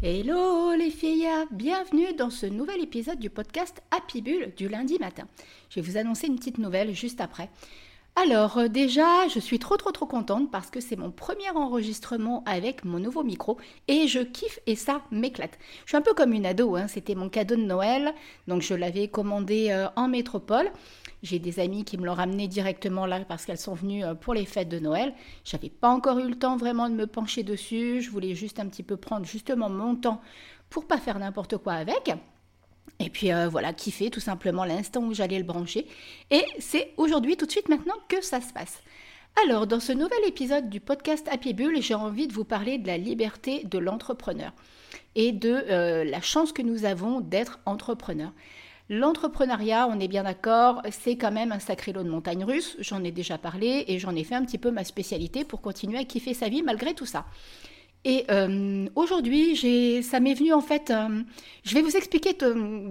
Hello les filles, bienvenue dans ce nouvel épisode du podcast Happy Bull du lundi matin. Je vais vous annoncer une petite nouvelle juste après. Alors euh, déjà, je suis trop trop trop contente parce que c'est mon premier enregistrement avec mon nouveau micro et je kiffe et ça m'éclate. Je suis un peu comme une ado, hein. c'était mon cadeau de Noël, donc je l'avais commandé euh, en métropole. J'ai des amis qui me l'ont ramené directement là parce qu'elles sont venues euh, pour les fêtes de Noël. J'avais pas encore eu le temps vraiment de me pencher dessus. Je voulais juste un petit peu prendre justement mon temps pour pas faire n'importe quoi avec. Et puis euh, voilà, kiffer tout simplement l'instant où j'allais le brancher. Et c'est aujourd'hui, tout de suite maintenant, que ça se passe. Alors, dans ce nouvel épisode du podcast Happy Bull, j'ai envie de vous parler de la liberté de l'entrepreneur et de euh, la chance que nous avons d'être entrepreneur. L'entrepreneuriat, on est bien d'accord, c'est quand même un sacré lot de montagnes russes. J'en ai déjà parlé et j'en ai fait un petit peu ma spécialité pour continuer à kiffer sa vie malgré tout ça. Et euh, aujourd'hui, ça m'est venu en fait. Euh, je vais vous expliquer,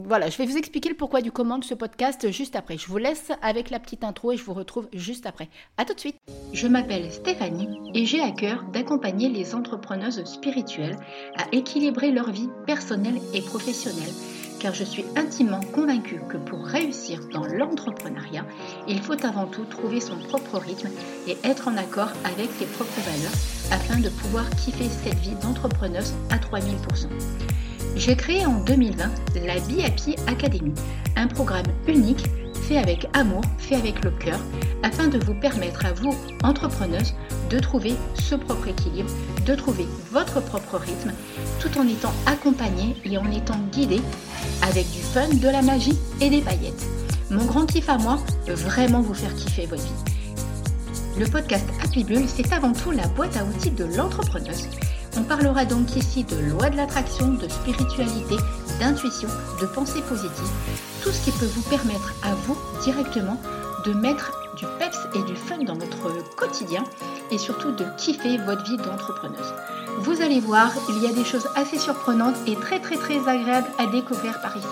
voilà, je vais vous expliquer le pourquoi du comment de ce podcast juste après. Je vous laisse avec la petite intro et je vous retrouve juste après. À tout de suite. Je m'appelle Stéphanie et j'ai à cœur d'accompagner les entrepreneuses spirituelles à équilibrer leur vie personnelle et professionnelle car je suis intimement convaincue que pour réussir dans l'entrepreneuriat, il faut avant tout trouver son propre rythme et être en accord avec ses propres valeurs afin de pouvoir kiffer cette vie d'entrepreneuse à 3000%. J'ai créé en 2020 la BIAPI Academy, un programme unique fait avec amour, fait avec le cœur, afin de vous permettre à vous, entrepreneuses, de trouver ce propre équilibre, de trouver votre propre rythme, tout en étant accompagné et en étant guidé avec du fun, de la magie et des paillettes. Mon grand kiff à moi, vraiment vous faire kiffer votre vie. Le podcast Happy Bull, c'est avant tout la boîte à outils de l'entrepreneuse. On parlera donc ici de loi de l'attraction, de spiritualité, d'intuition, de pensée positive, tout ce qui peut vous permettre à vous directement de mettre du peps et du fun dans votre quotidien et surtout de kiffer votre vie d'entrepreneuse. Vous allez voir, il y a des choses assez surprenantes et très très très agréables à découvrir par ici.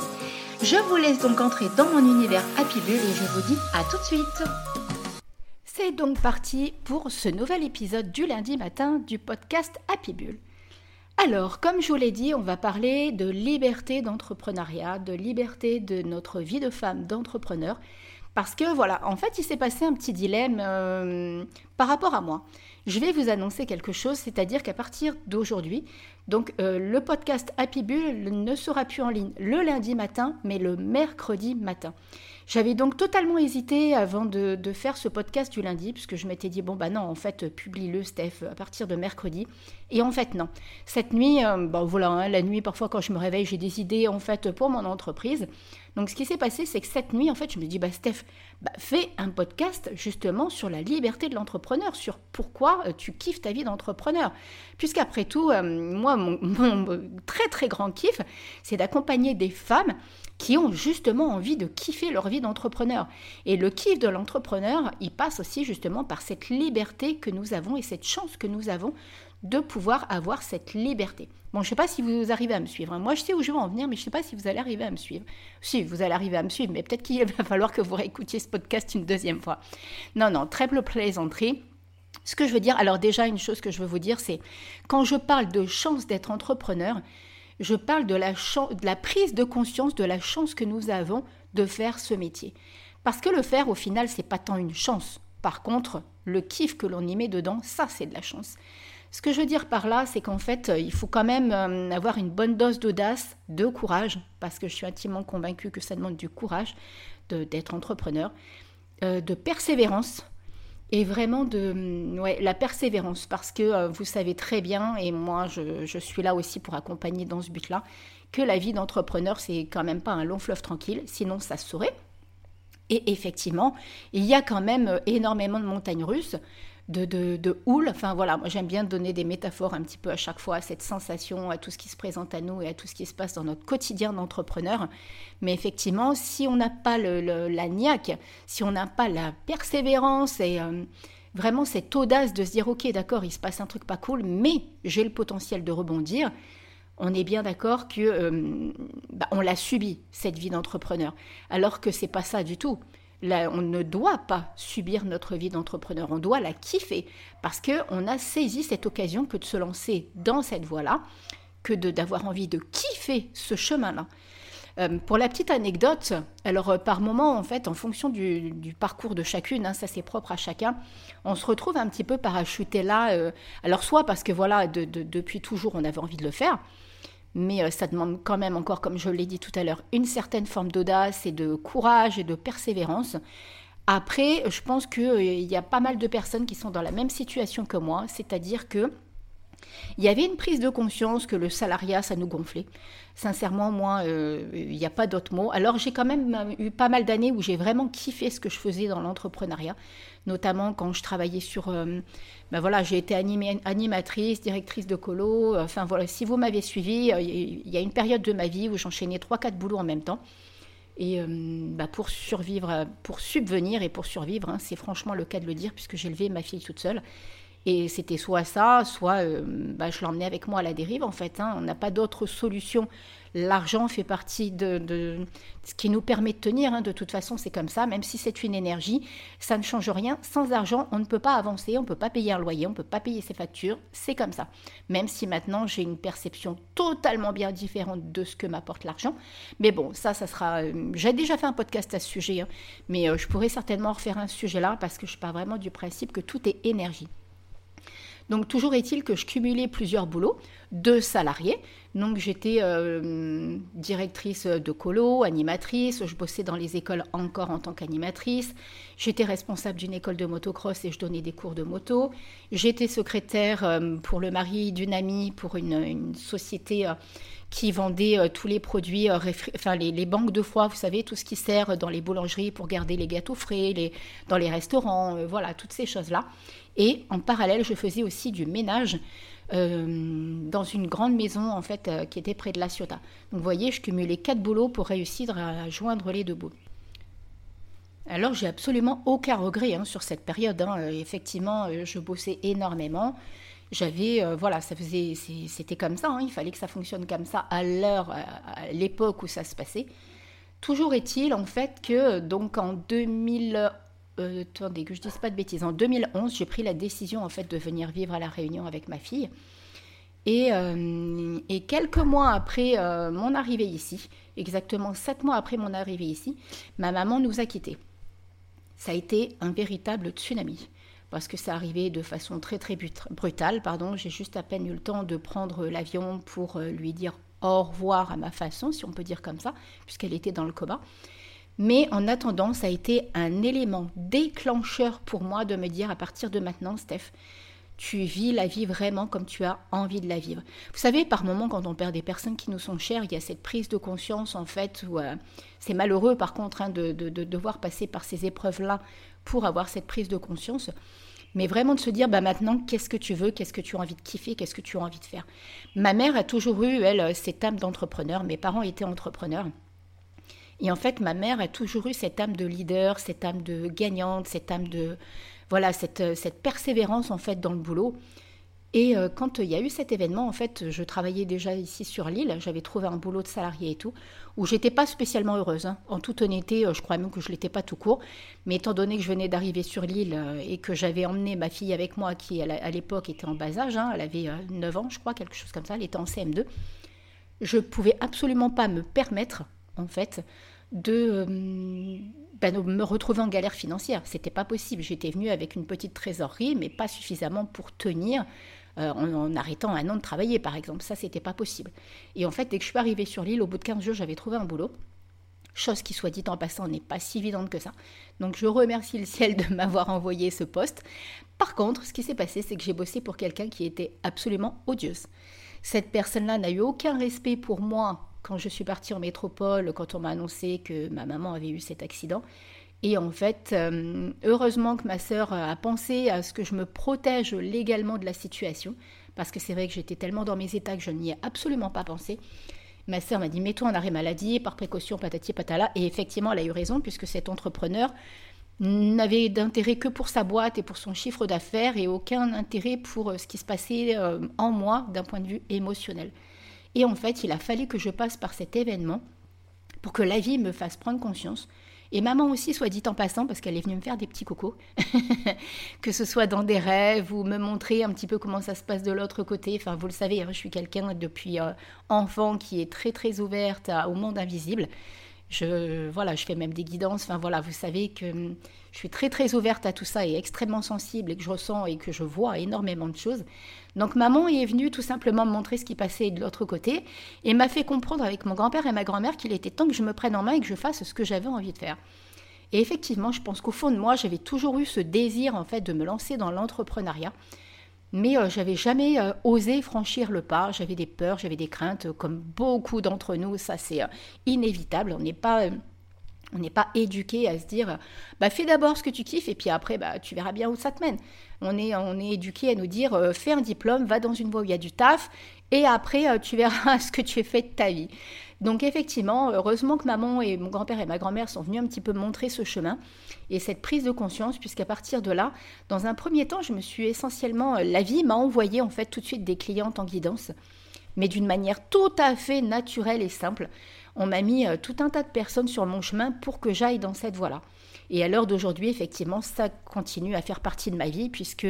Je vous laisse donc entrer dans mon univers Happy Bull et je vous dis à tout de suite. C'est donc parti pour ce nouvel épisode du lundi matin du podcast Happy Bull. Alors, comme je vous l'ai dit, on va parler de liberté d'entrepreneuriat, de liberté de notre vie de femme d'entrepreneur parce que voilà, en fait, il s'est passé un petit dilemme euh, par rapport à moi. Je vais vous annoncer quelque chose, c'est-à-dire qu'à partir d'aujourd'hui, donc euh, le podcast Happy Bull ne sera plus en ligne le lundi matin, mais le mercredi matin. J'avais donc totalement hésité avant de, faire ce podcast du lundi, puisque je m'étais dit, bon, bah non, en fait, publie-le, Steph, à partir de mercredi. Et en fait, non. Cette nuit, euh, bon, voilà, hein, la nuit, parfois, quand je me réveille, j'ai des idées, en fait, pour mon entreprise. Donc, ce qui s'est passé, c'est que cette nuit, en fait, je me dis, bah, Steph, bah, fais un podcast, justement, sur la liberté de l'entrepreneur, sur pourquoi euh, tu kiffes ta vie d'entrepreneur. Puisqu'après tout, euh, moi, mon, mon très, très grand kiff, c'est d'accompagner des femmes qui ont justement envie de kiffer leur vie d'entrepreneur. Et le kiff de l'entrepreneur, il passe aussi justement par cette liberté que nous avons et cette chance que nous avons de pouvoir avoir cette liberté. Bon, je ne sais pas si vous arrivez à me suivre. Hein. Moi, je sais où je veux en venir, mais je ne sais pas si vous allez arriver à me suivre. Si, vous allez arriver à me suivre, mais peut-être qu'il va falloir que vous réécoutiez ce podcast une deuxième fois. Non, non, peu plaisanterie. Ce que je veux dire, alors déjà, une chose que je veux vous dire, c'est quand je parle de chance d'être entrepreneur, je parle de la, de la prise de conscience de la chance que nous avons de faire ce métier. Parce que le faire, au final, c'est pas tant une chance. Par contre, le kiff que l'on y met dedans, ça, c'est de la chance. Ce que je veux dire par là, c'est qu'en fait, il faut quand même euh, avoir une bonne dose d'audace, de courage, parce que je suis intimement convaincue que ça demande du courage d'être entrepreneur, euh, de persévérance, et vraiment de mm, la persévérance. Parce que euh, vous savez très bien et moi je, suis là aussi pour accompagner dans ce but-là que la vie d'entrepreneur c'est quand même pas un long fleuve tranquille. Sinon ça se saurait. Et effectivement il y a quand même euh, énormément de montagnes russes de, houle. Enfin voilà, moi j'aime bien donner des métaphores un petit peu à chaque fois à cette sensation, à tout ce qui se présente à nous et à tout ce qui se passe dans notre quotidien d'entrepreneur. Mais effectivement, si on n'a pas le, la niaque, si on n'a pas la persévérance et euh, vraiment cette audace de se dire ok d'accord, il se passe un truc pas cool, mais j'ai le potentiel de rebondir. On est bien d'accord que euh, bah, on l'a subi cette vie d'entrepreneur, alors que c'est pas ça du tout on ne doit pas subir notre vie d'entrepreneur, on doit la kiffer parce qu'on a saisi cette occasion que de se lancer dans cette voie-là, que d'avoir envie de kiffer ce chemin-là. Euh, pour la petite anecdote, alors euh, par moment, en fait, en fonction du, parcours de chacune, hein, ça c'est propre à chacun, on se retrouve un petit peu parachuté là. Euh, alors soit parce que voilà, depuis toujours, on avait envie de le faire, mais ça demande quand même encore, comme je l'ai dit tout à l'heure, une certaine forme d'audace et de courage et de persévérance. Après, je pense qu'il y a pas mal de personnes qui sont dans la même situation que moi, c'est-à-dire que il y avait une prise de conscience que le salariat, ça nous gonflait. Sincèrement, moi, euh, il n'y a pas d'autre mot. Alors, j'ai quand même eu pas mal d'années où j'ai vraiment kiffé ce que je faisais dans l'entrepreneuriat, notamment quand je travaillais sur. Euh, ben voilà, j'ai été animatrice, directrice de colo. Enfin, voilà, si vous m'avez suivi, euh, il y a une période de ma vie où j'enchaînais 3-4 boulots en même temps. Et ben pour survivre, pour subvenir et pour survivre, hein, c'est franchement le cas de le dire, puisque j'ai élevé ma fille toute seule. Et c'était soit ça, soit euh, bah, je l'emmenais avec moi à la dérive en fait. Hein. On n'a pas d'autre solution. L'argent fait partie de, ce qui nous permet de tenir. Hein. De toute façon, c'est comme ça. Même si c'est une énergie, ça ne change rien. Sans argent, on ne peut pas avancer, on ne peut pas payer un loyer, on ne peut pas payer ses factures. C'est comme ça. Même si maintenant j'ai une perception totalement bien différente de ce que m'apporte l'argent. Mais bon, ça, ça sera. Euh, j'ai déjà fait un podcast à ce sujet, hein. mais euh, je pourrais certainement refaire un sujet là parce que je pars vraiment du principe que tout est énergie. Donc toujours est-il que je cumulais plusieurs boulots, deux salariés. Donc j'étais euh, directrice de colo, animatrice, je bossais dans les écoles encore en tant qu'animatrice, j'étais responsable d'une école de motocross et je donnais des cours de moto, j'étais secrétaire euh, pour le mari d'une amie pour une, société... Euh, qui vendait tous les produits, enfin les, banques de foie, vous savez, tout ce qui sert dans les boulangeries pour garder les gâteaux frais, les, dans les restaurants, voilà, toutes ces choses-là. Et en parallèle, je faisais aussi du ménage dans une grande maison en fait euh, qui était près de La Ciotat. Donc vous voyez, je cumulais quatre boulots pour réussir à joindre les deux bouts. Alors j'ai absolument aucun regret hein, sur cette période. Hein. Euh, effectivement, je bossais énormément. J'avais, voilà, ça faisait, c'était comme ça. Hein. il fallait que ça fonctionne comme ça à l'heure, à l'époque où ça se passait. Toujours est-il en fait que donc en 2011, euh, attendez, que je dise pas de bêtises, en 2011, j'ai pris la décision en fait de venir vivre à La Réunion avec ma fille. Et, euh, quelques mois après euh, mon arrivée ici, exactement sept mois après mon arrivée ici, ma maman nous a quittés. Ça a été un véritable tsunami parce que ça arrivait de façon très très brutale. Pardon, j'ai juste à peine eu le temps de prendre l'avion pour lui dire au revoir à ma façon, si on peut dire comme ça, puisqu'elle était dans le coma. Mais en attendant, ça a été un élément déclencheur pour moi de me dire à partir de maintenant, Steph, tu vis la vie vraiment comme tu as envie de la vivre. Vous savez, par moments, quand on perd des personnes qui nous sont chères, il y a cette prise de conscience, en fait, où euh, c'est malheureux, par contre, hein, de, devoir passer par ces épreuves-là pour avoir cette prise de conscience. Mais vraiment de se dire, bah maintenant, qu'est-ce que tu veux, qu'est-ce que tu as envie de kiffer, qu'est-ce que tu as envie de faire? Ma mère a toujours eu, elle, cette âme d'entrepreneur. Mes parents étaient entrepreneurs. Et en fait, ma mère a toujours eu cette âme de leader, cette âme de gagnante, cette âme de voilà, cette, euh, cette persévérance en fait dans le boulot. Et euh, quand il y a eu cet événement, en fait, je travaillais déjà ici sur l'île, j'avais trouvé un boulot de salarié et tout, où j'étais pas spécialement heureuse. Hein. En toute honnêteté, euh, je crois même que je l'étais pas tout court. Mais étant donné que je venais d'arriver sur l'île et que j'avais emmené ma fille avec moi, qui à l'époque était en bas âge, hein, elle avait 9 ans, je crois, quelque chose comme ça, elle était en CM2, je pouvais absolument pas me permettre en fait, euh, ben, de, me retrouver en galère financière. C'était pas possible. J'étais venue avec une petite trésorerie, mais pas suffisamment pour tenir euh, en, arrêtant un an de travailler, par exemple. Ça, c'était pas possible. Et en fait, dès que je suis arrivée sur l'île, au bout de 15 jours, j'avais trouvé un boulot. Chose qui, soit dit en passant, n'est pas si évidente que ça. Donc, je remercie le ciel de m'avoir envoyé ce poste. Par contre, ce qui s'est passé, c'est que j'ai bossé pour quelqu'un qui était absolument odieuse. Cette personne-là n'a eu aucun respect pour moi quand je suis partie en métropole, quand on m'a annoncé que ma maman avait eu cet accident. Et en fait, euh, heureusement que ma sœur a pensé à ce que je me protège légalement de la situation, parce que c'est vrai que j'étais tellement dans mes états que je n'y ai absolument pas pensé. Ma sœur m'a dit mets-toi en arrêt maladie, par précaution, patati patala. Et effectivement, elle a eu raison, puisque cet entrepreneur n'avait d'intérêt que pour sa boîte et pour son chiffre d'affaires et aucun intérêt pour euh, ce qui se passait euh, en moi d'un point de vue émotionnel. Et en fait, il a fallu que je passe par cet événement pour que la vie me fasse prendre conscience Et maman aussi, soit dit en passant, parce qu'elle est venue me faire des petits cocos, que ce soit dans des rêves ou me montrer un petit peu comment ça se passe de l'autre côté. Enfin, vous le savez, hein, je suis quelqu'un depuis euh, enfant qui est très très ouverte au monde invisible. Je, voilà, je fais même des guidances. Enfin voilà, vous savez que hum, je suis très très ouverte à tout ça et extrêmement sensible et que je ressens et que je vois énormément de choses. Donc maman est venue tout simplement me montrer ce qui passait de l'autre côté et m'a fait comprendre avec mon grand-père et ma grand-mère qu'il était temps que je me prenne en main et que je fasse ce que j'avais envie de faire. Et effectivement, je pense qu'au fond de moi, j'avais toujours eu ce désir en fait de me lancer dans l'entrepreneuriat. Mais euh, j'avais jamais euh, osé franchir le pas. J'avais des peurs, j'avais des craintes, comme beaucoup d'entre nous. Ça, c'est euh, inévitable. On n'est pas on n'est pas éduqué à se dire, bah, fais d'abord ce que tu kiffes et puis après, bah, tu verras bien où ça te mène. On est, on est éduqué à nous dire, fais un diplôme, va dans une voie où il y a du taf et après, tu verras ce que tu as fait de ta vie. Donc effectivement, heureusement que maman et mon grand-père et ma grand-mère sont venus un petit peu montrer ce chemin et cette prise de conscience, puisqu'à partir de là, dans un premier temps, je me suis essentiellement, euh, la vie m'a envoyé en fait tout de suite des clientes en guidance, mais d'une manière tout à fait naturelle et simple. On m'a mis euh, tout un tas de personnes sur mon chemin pour que j'aille dans cette voie-là. Et à l'heure d'aujourd'hui, effectivement, ça continue à faire partie de ma vie, puisque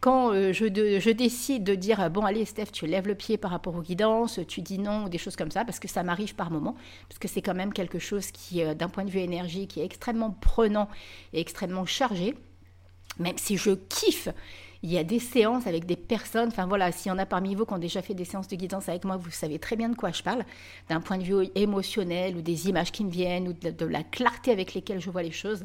quand euh, je, je, décide de dire, bon, allez, Steph, tu lèves le pied par rapport aux guidances, tu dis non, des choses comme ça, parce que ça m'arrive par moment, parce que c'est quand même quelque chose qui, euh, d'un point de vue énergie, qui est extrêmement prenant et extrêmement chargé, même si je kiffe il y a des séances avec des personnes. Enfin voilà, s'il y en a parmi vous qui ont déjà fait des séances de guidance avec moi, vous savez très bien de quoi je parle, d'un point de vue émotionnel ou des images qui me viennent ou de, la clarté avec lesquelles je vois les choses.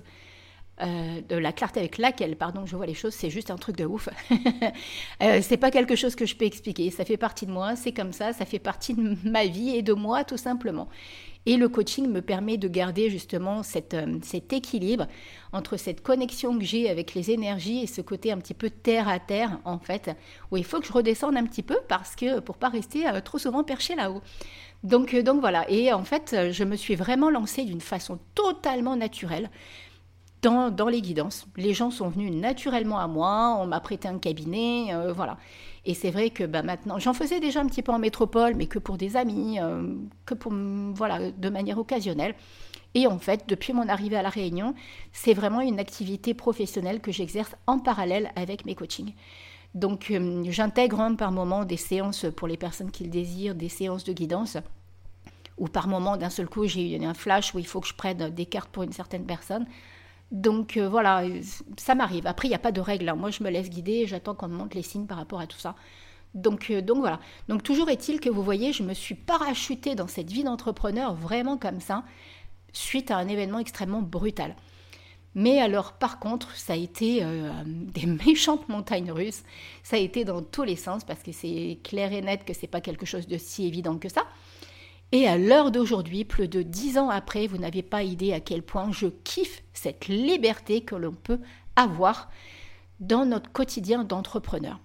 Euh, de la clarté avec laquelle, pardon, je vois les choses, c'est juste un truc de ouf. euh, c'est pas quelque chose que je peux expliquer. Ça fait partie de moi, c'est comme ça, ça fait partie de ma vie et de moi tout simplement. Et le coaching me permet de garder justement euh, cet équilibre entre cette connexion que j'ai avec les énergies et ce côté un petit peu terre à terre, en fait, où il faut que je redescende un petit peu parce que pour pas rester euh, trop souvent perché là-haut. Donc, euh, donc voilà. Et en fait, je me suis vraiment lancée d'une façon totalement naturelle. Dans, les guidances. Les gens sont venus naturellement à moi, on m'a prêté un cabinet, voilà. Et c'est vrai que bah, maintenant, j'en faisais déjà un petit peu en métropole, mais que pour des amis, euh, que pour, voilà, de manière occasionnelle. Et en fait, depuis mon arrivée à La Réunion, c'est vraiment une activité professionnelle que j'exerce en parallèle avec mes coachings. Donc, euh, j'intègre par moment des séances pour les personnes qui le désirent, des séances de guidance, ou par moment, d'un seul coup, j'ai eu un flash où il faut que je prenne des cartes pour une certaine personne. Donc euh, voilà, ça m'arrive. Après, il n'y a pas de règle. Hein. Moi, je me laisse guider j'attends qu'on me montre les signes par rapport à tout ça. Donc, euh, donc voilà. Donc toujours est-il que vous voyez, je me suis parachutée dans cette vie d'entrepreneur vraiment comme ça, suite à un événement extrêmement brutal. Mais alors, par contre, ça a été euh, des méchantes montagnes russes. Ça a été dans tous les sens parce que c'est clair et net que c'est pas quelque chose de si évident que ça. Et à l'heure d'aujourd'hui, plus de dix ans après, vous n'avez pas idée à quel point je kiffe cette liberté que l'on peut avoir dans notre quotidien d'entrepreneur.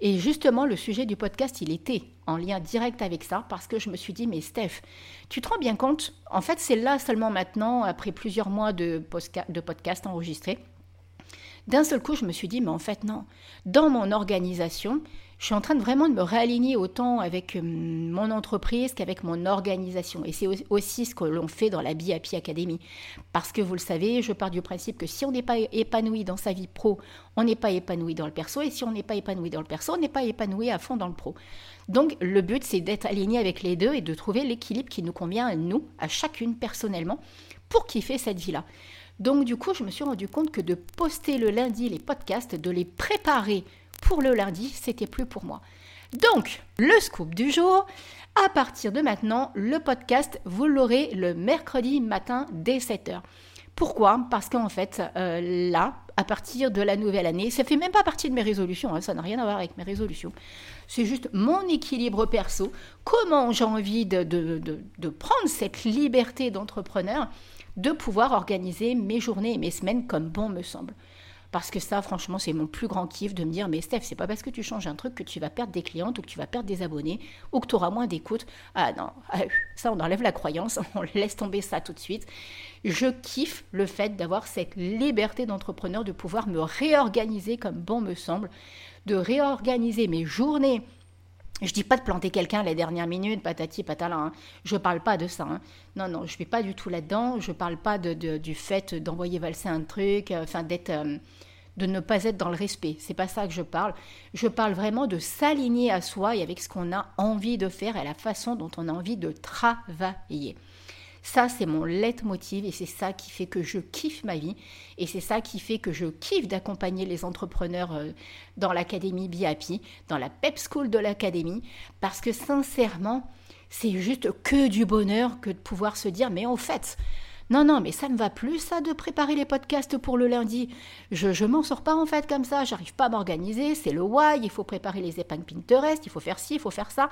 Et justement, le sujet du podcast, il était en lien direct avec ça, parce que je me suis dit, mais Steph, tu te rends bien compte, en fait, c'est là seulement maintenant, après plusieurs mois de, podcast enregistrés, d'un seul coup, je me suis dit, mais en fait, non, dans mon organisation, je suis en train de vraiment de me réaligner autant avec euh, mon entreprise qu'avec mon organisation. Et c'est aussi ce que l'on fait dans la BIAPI Academy. Parce que vous le savez, je pars du principe que si on n'est pas épanoui dans sa vie pro, on n'est pas épanoui dans le perso. Et si on n'est pas épanoui dans le perso, on n'est pas épanoui à fond dans le pro. Donc le but, c'est d'être aligné avec les deux et de trouver l'équilibre qui nous convient à nous, à chacune personnellement, pour kiffer cette vie-là. Donc du coup, je me suis rendu compte que de poster le lundi les podcasts, de les préparer pour le lundi, c'était plus pour moi. Donc, le scoop du jour, à partir de maintenant, le podcast, vous l'aurez le mercredi matin dès 7h. Pourquoi? Parce qu'en fait, euh, là, à partir de la nouvelle année, ça fait même pas partie de mes résolutions, hein, ça n'a rien à voir avec mes résolutions. C'est juste mon équilibre perso, comment j'ai envie de prendre cette liberté d'entrepreneur, de pouvoir organiser mes journées et mes semaines comme bon me semble. Parce que ça, franchement, c'est mon plus grand kiff de me dire, mais Steph, c'est pas parce que tu changes un truc que tu vas perdre des clientes ou que tu vas perdre des abonnés ou que tu auras moins d'écoute. Ah non, ah, ça, on enlève la croyance, on laisse tomber ça tout de suite. Je kiffe le fait d'avoir cette liberté d'entrepreneur, de pouvoir me réorganiser comme bon me semble, de réorganiser mes journées Je dis pas de planter quelqu'un les dernières minutes, patati patala. Hein. Je parle pas de ça. Hein. Non, non, je suis pas du tout là-dedans. Je parle pas de, du fait d'envoyer valser un truc, euh, enfin d'être, euh, de ne pas être dans le respect. C'est pas ça que je parle. Je parle vraiment de s'aligner à soi et avec ce qu'on a envie de faire et la façon dont on a envie de travailler. Ça, c'est mon leitmotiv et c'est ça qui fait que je kiffe ma vie et c'est ça qui fait que je kiffe d'accompagner les entrepreneurs euh, dans l'académie BIAPI, dans la PEP School de l'académie, parce que sincèrement, c'est juste que du bonheur que de pouvoir se dire, mais en fait, non, non, mais ça ne va plus, ça, de préparer les podcasts pour le lundi. Je, je m'en sors pas, en fait, comme ça. J'arrive pas à m'organiser. C'est le why. Il faut préparer les épingles Pinterest. Il faut faire ci, il faut faire ça.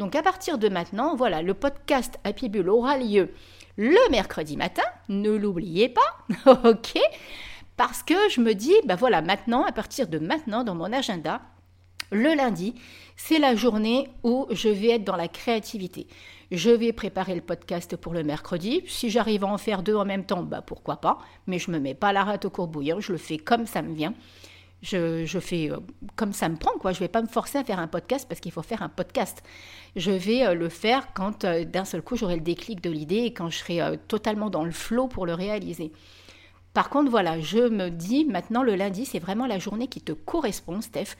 Donc, à partir de maintenant, voilà, le podcast Happy Bull aura lieu le mercredi matin. Ne l'oubliez pas. OK? Parce que je me dis, ben voilà, maintenant, à partir de maintenant, dans mon agenda, le lundi, c'est la journée où je vais être dans la créativité. Je vais préparer le podcast pour le mercredi. Si j'arrive à en faire deux en même temps, bah pourquoi pas. Mais je ne me mets pas la rate au courbouillon. Je le fais comme ça me vient. Je, fais euh, comme ça me prend, quoi. Je ne vais pas me forcer à faire un podcast parce qu'il faut faire un podcast. Je vais euh, le faire quand euh, d'un seul coup j'aurai le déclic de l'idée et quand je serai totalement dans le flot pour le réaliser. Par contre, voilà, je me dis maintenant le lundi, c'est vraiment la journée qui te correspond, Steph,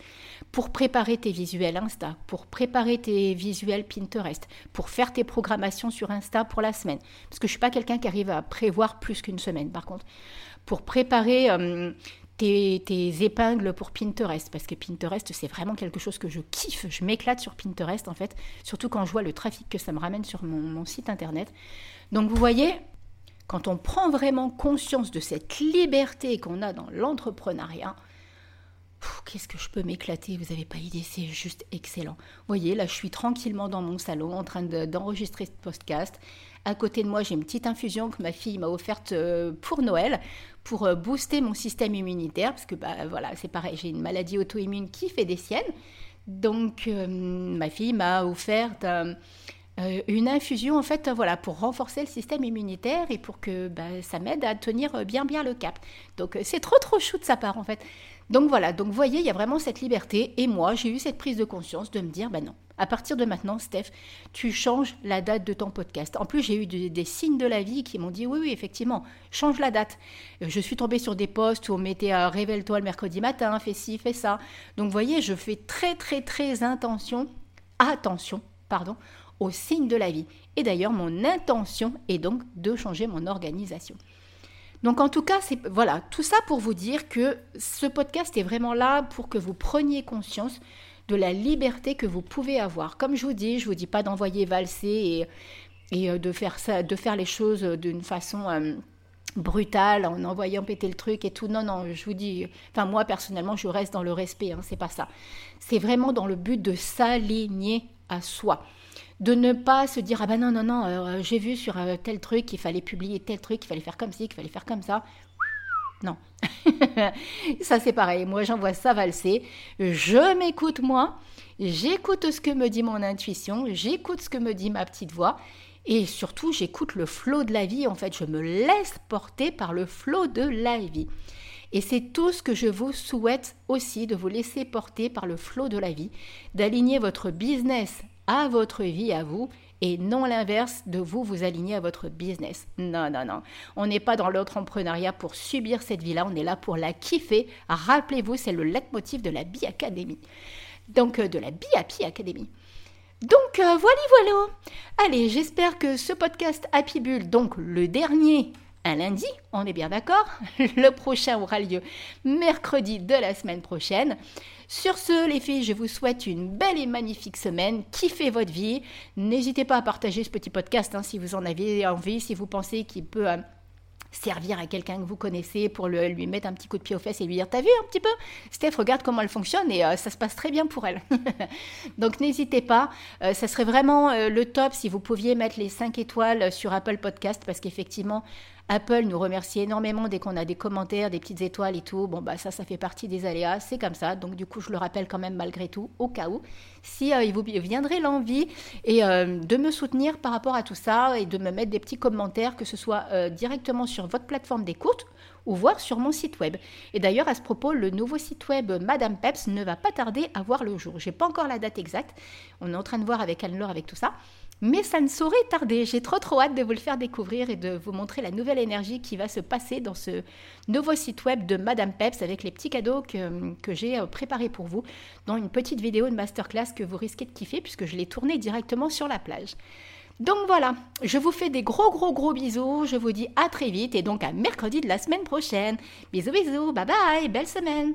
pour préparer tes visuels Insta, pour préparer tes visuels Pinterest, pour faire tes programmations sur Insta pour la semaine. Parce que je ne suis pas quelqu'un qui arrive à prévoir plus qu'une semaine, par contre. Pour préparer euh, tes, épingles pour Pinterest, parce que Pinterest, c'est vraiment quelque chose que je kiffe. Je m'éclate sur Pinterest, en fait, surtout quand je vois le trafic que ça me ramène sur mon site internet. Donc, vous voyez, quand on prend vraiment conscience de cette liberté qu'on a dans l'entrepreneuriat, qu'est-ce que je peux m'éclater, vous n'avez pas idée, c'est juste excellent. Vous voyez, là je suis tranquillement dans mon salon en train d'enregistrer ce podcast. À côté de moi, j'ai une petite infusion que ma fille m'a offerte euh, pour Noël pour euh, booster mon système immunitaire parce que bah voilà, c'est pareil, j'ai une maladie auto-immune qui fait des siennes. Donc euh, ma fille m'a offert euh, une infusion en fait voilà pour renforcer le système immunitaire et pour que bah, ça m'aide à tenir bien bien le cap. Donc euh, c'est trop trop chou de sa part en fait. Donc voilà, donc voyez, il y a vraiment cette liberté et moi j'ai eu cette prise de conscience de me dire ben non, à partir de maintenant Steph, tu changes la date de ton podcast. En plus, j'ai eu des signes de la vie qui m'ont dit oui oui, effectivement, change la date. Euh, je suis tombée sur des posts où on mettait révèle-toi le mercredi matin, fais ci, fais ça. Donc voyez, je fais très très très attention, attention, pardon, au signe de la vie. Et d'ailleurs, mon intention est donc de changer mon organisation. Donc en tout cas, voilà, tout ça pour vous dire que ce podcast est vraiment là pour que vous preniez conscience de la liberté que vous pouvez avoir. Comme je vous dis, je vous dis pas d'envoyer valser et, euh, de faire les choses d'une façon euh, brutale en envoyant péter le truc et tout. Non, non, je vous dis, enfin moi personnellement, je reste dans le respect. Hein, c'est pas ça. C'est vraiment dans le but de s'aligner à soi de ne pas se dire ah ben non non non euh, j'ai vu sur euh, tel truc qu'il fallait publier tel truc qu'il fallait faire comme ci qu'il fallait faire comme ça. Non. Ça c'est pareil. Moi j'envoie ça valser. Je m'écoute moi. J'écoute ce que me dit mon intuition. J'écoute ce que me dit ma petite voix. Et surtout j'écoute le flot de la vie en fait. Je me laisse porter par le flot de la vie. Et c'est tout ce que je vous souhaite aussi, de vous laisser porter par le flot de la vie, d'aligner votre business à votre vie à vous et non l'inverse de vous vous aligner à votre business. Non, non, non. On n'est pas dans l'entrepreneuriat pour subir cette vie-là, on est là pour la kiffer. Rappelez-vous, c'est le leitmotiv de la Bi Academy. Donc, euh, de la Happy Academy. Donc, euh, voilà, voilà. Allez, j'espère que ce podcast Happy Bull, donc le dernier un lundi, on est bien d'accord Le prochain aura lieu mercredi de la semaine prochaine. Sur ce, les filles, je vous souhaite une belle et magnifique semaine. Kiffez votre vie. N'hésitez pas à partager ce petit podcast hein, si vous en avez envie, si vous pensez qu'il peut... Euh, servir à quelqu'un que vous connaissez pour lui mettre un petit coup de pied aux fesses et lui dire T'as vu un petit peu Steph, regarde comment elle fonctionne et euh, ça se passe très bien pour elle. Donc n'hésitez pas, euh, ça serait vraiment le top si vous pouviez mettre les 5 étoiles sur Apple Podcast parce qu'effectivement, Apple nous remercie énormément dès qu'on a des commentaires, des petites étoiles et tout. Bon, bah ça, ça fait partie des aléas, c'est comme ça. Donc du coup, je le rappelle quand même malgré tout, au cas où. Si il vous viendrait l'envie et de me soutenir par rapport à tout ça et de me mettre des petits commentaires, que ce soit directement sur votre plateforme d'écoute ou voir sur mon site web. Et d'ailleurs, à ce propos, le nouveau site web Madame Peps ne va pas tarder à voir le jour. J'ai pas encore la date exacte. On est en train de voir avec Anne-Laure avec tout ça. Mais ça ne saurait tarder. J'ai trop trop hâte de vous le faire découvrir et de vous montrer la nouvelle énergie qui va se passer dans ce nouveau site web de Madame Peps avec les petits cadeaux que, que j'ai euh, préparés pour vous dans une petite vidéo de masterclass que vous risquez de kiffer puisque je l'ai tournée directement sur la plage. Donc voilà, je vous fais des gros gros gros bisous, je vous dis à très vite et donc à mercredi de la semaine prochaine. Bisous bisous, bye bye, belle semaine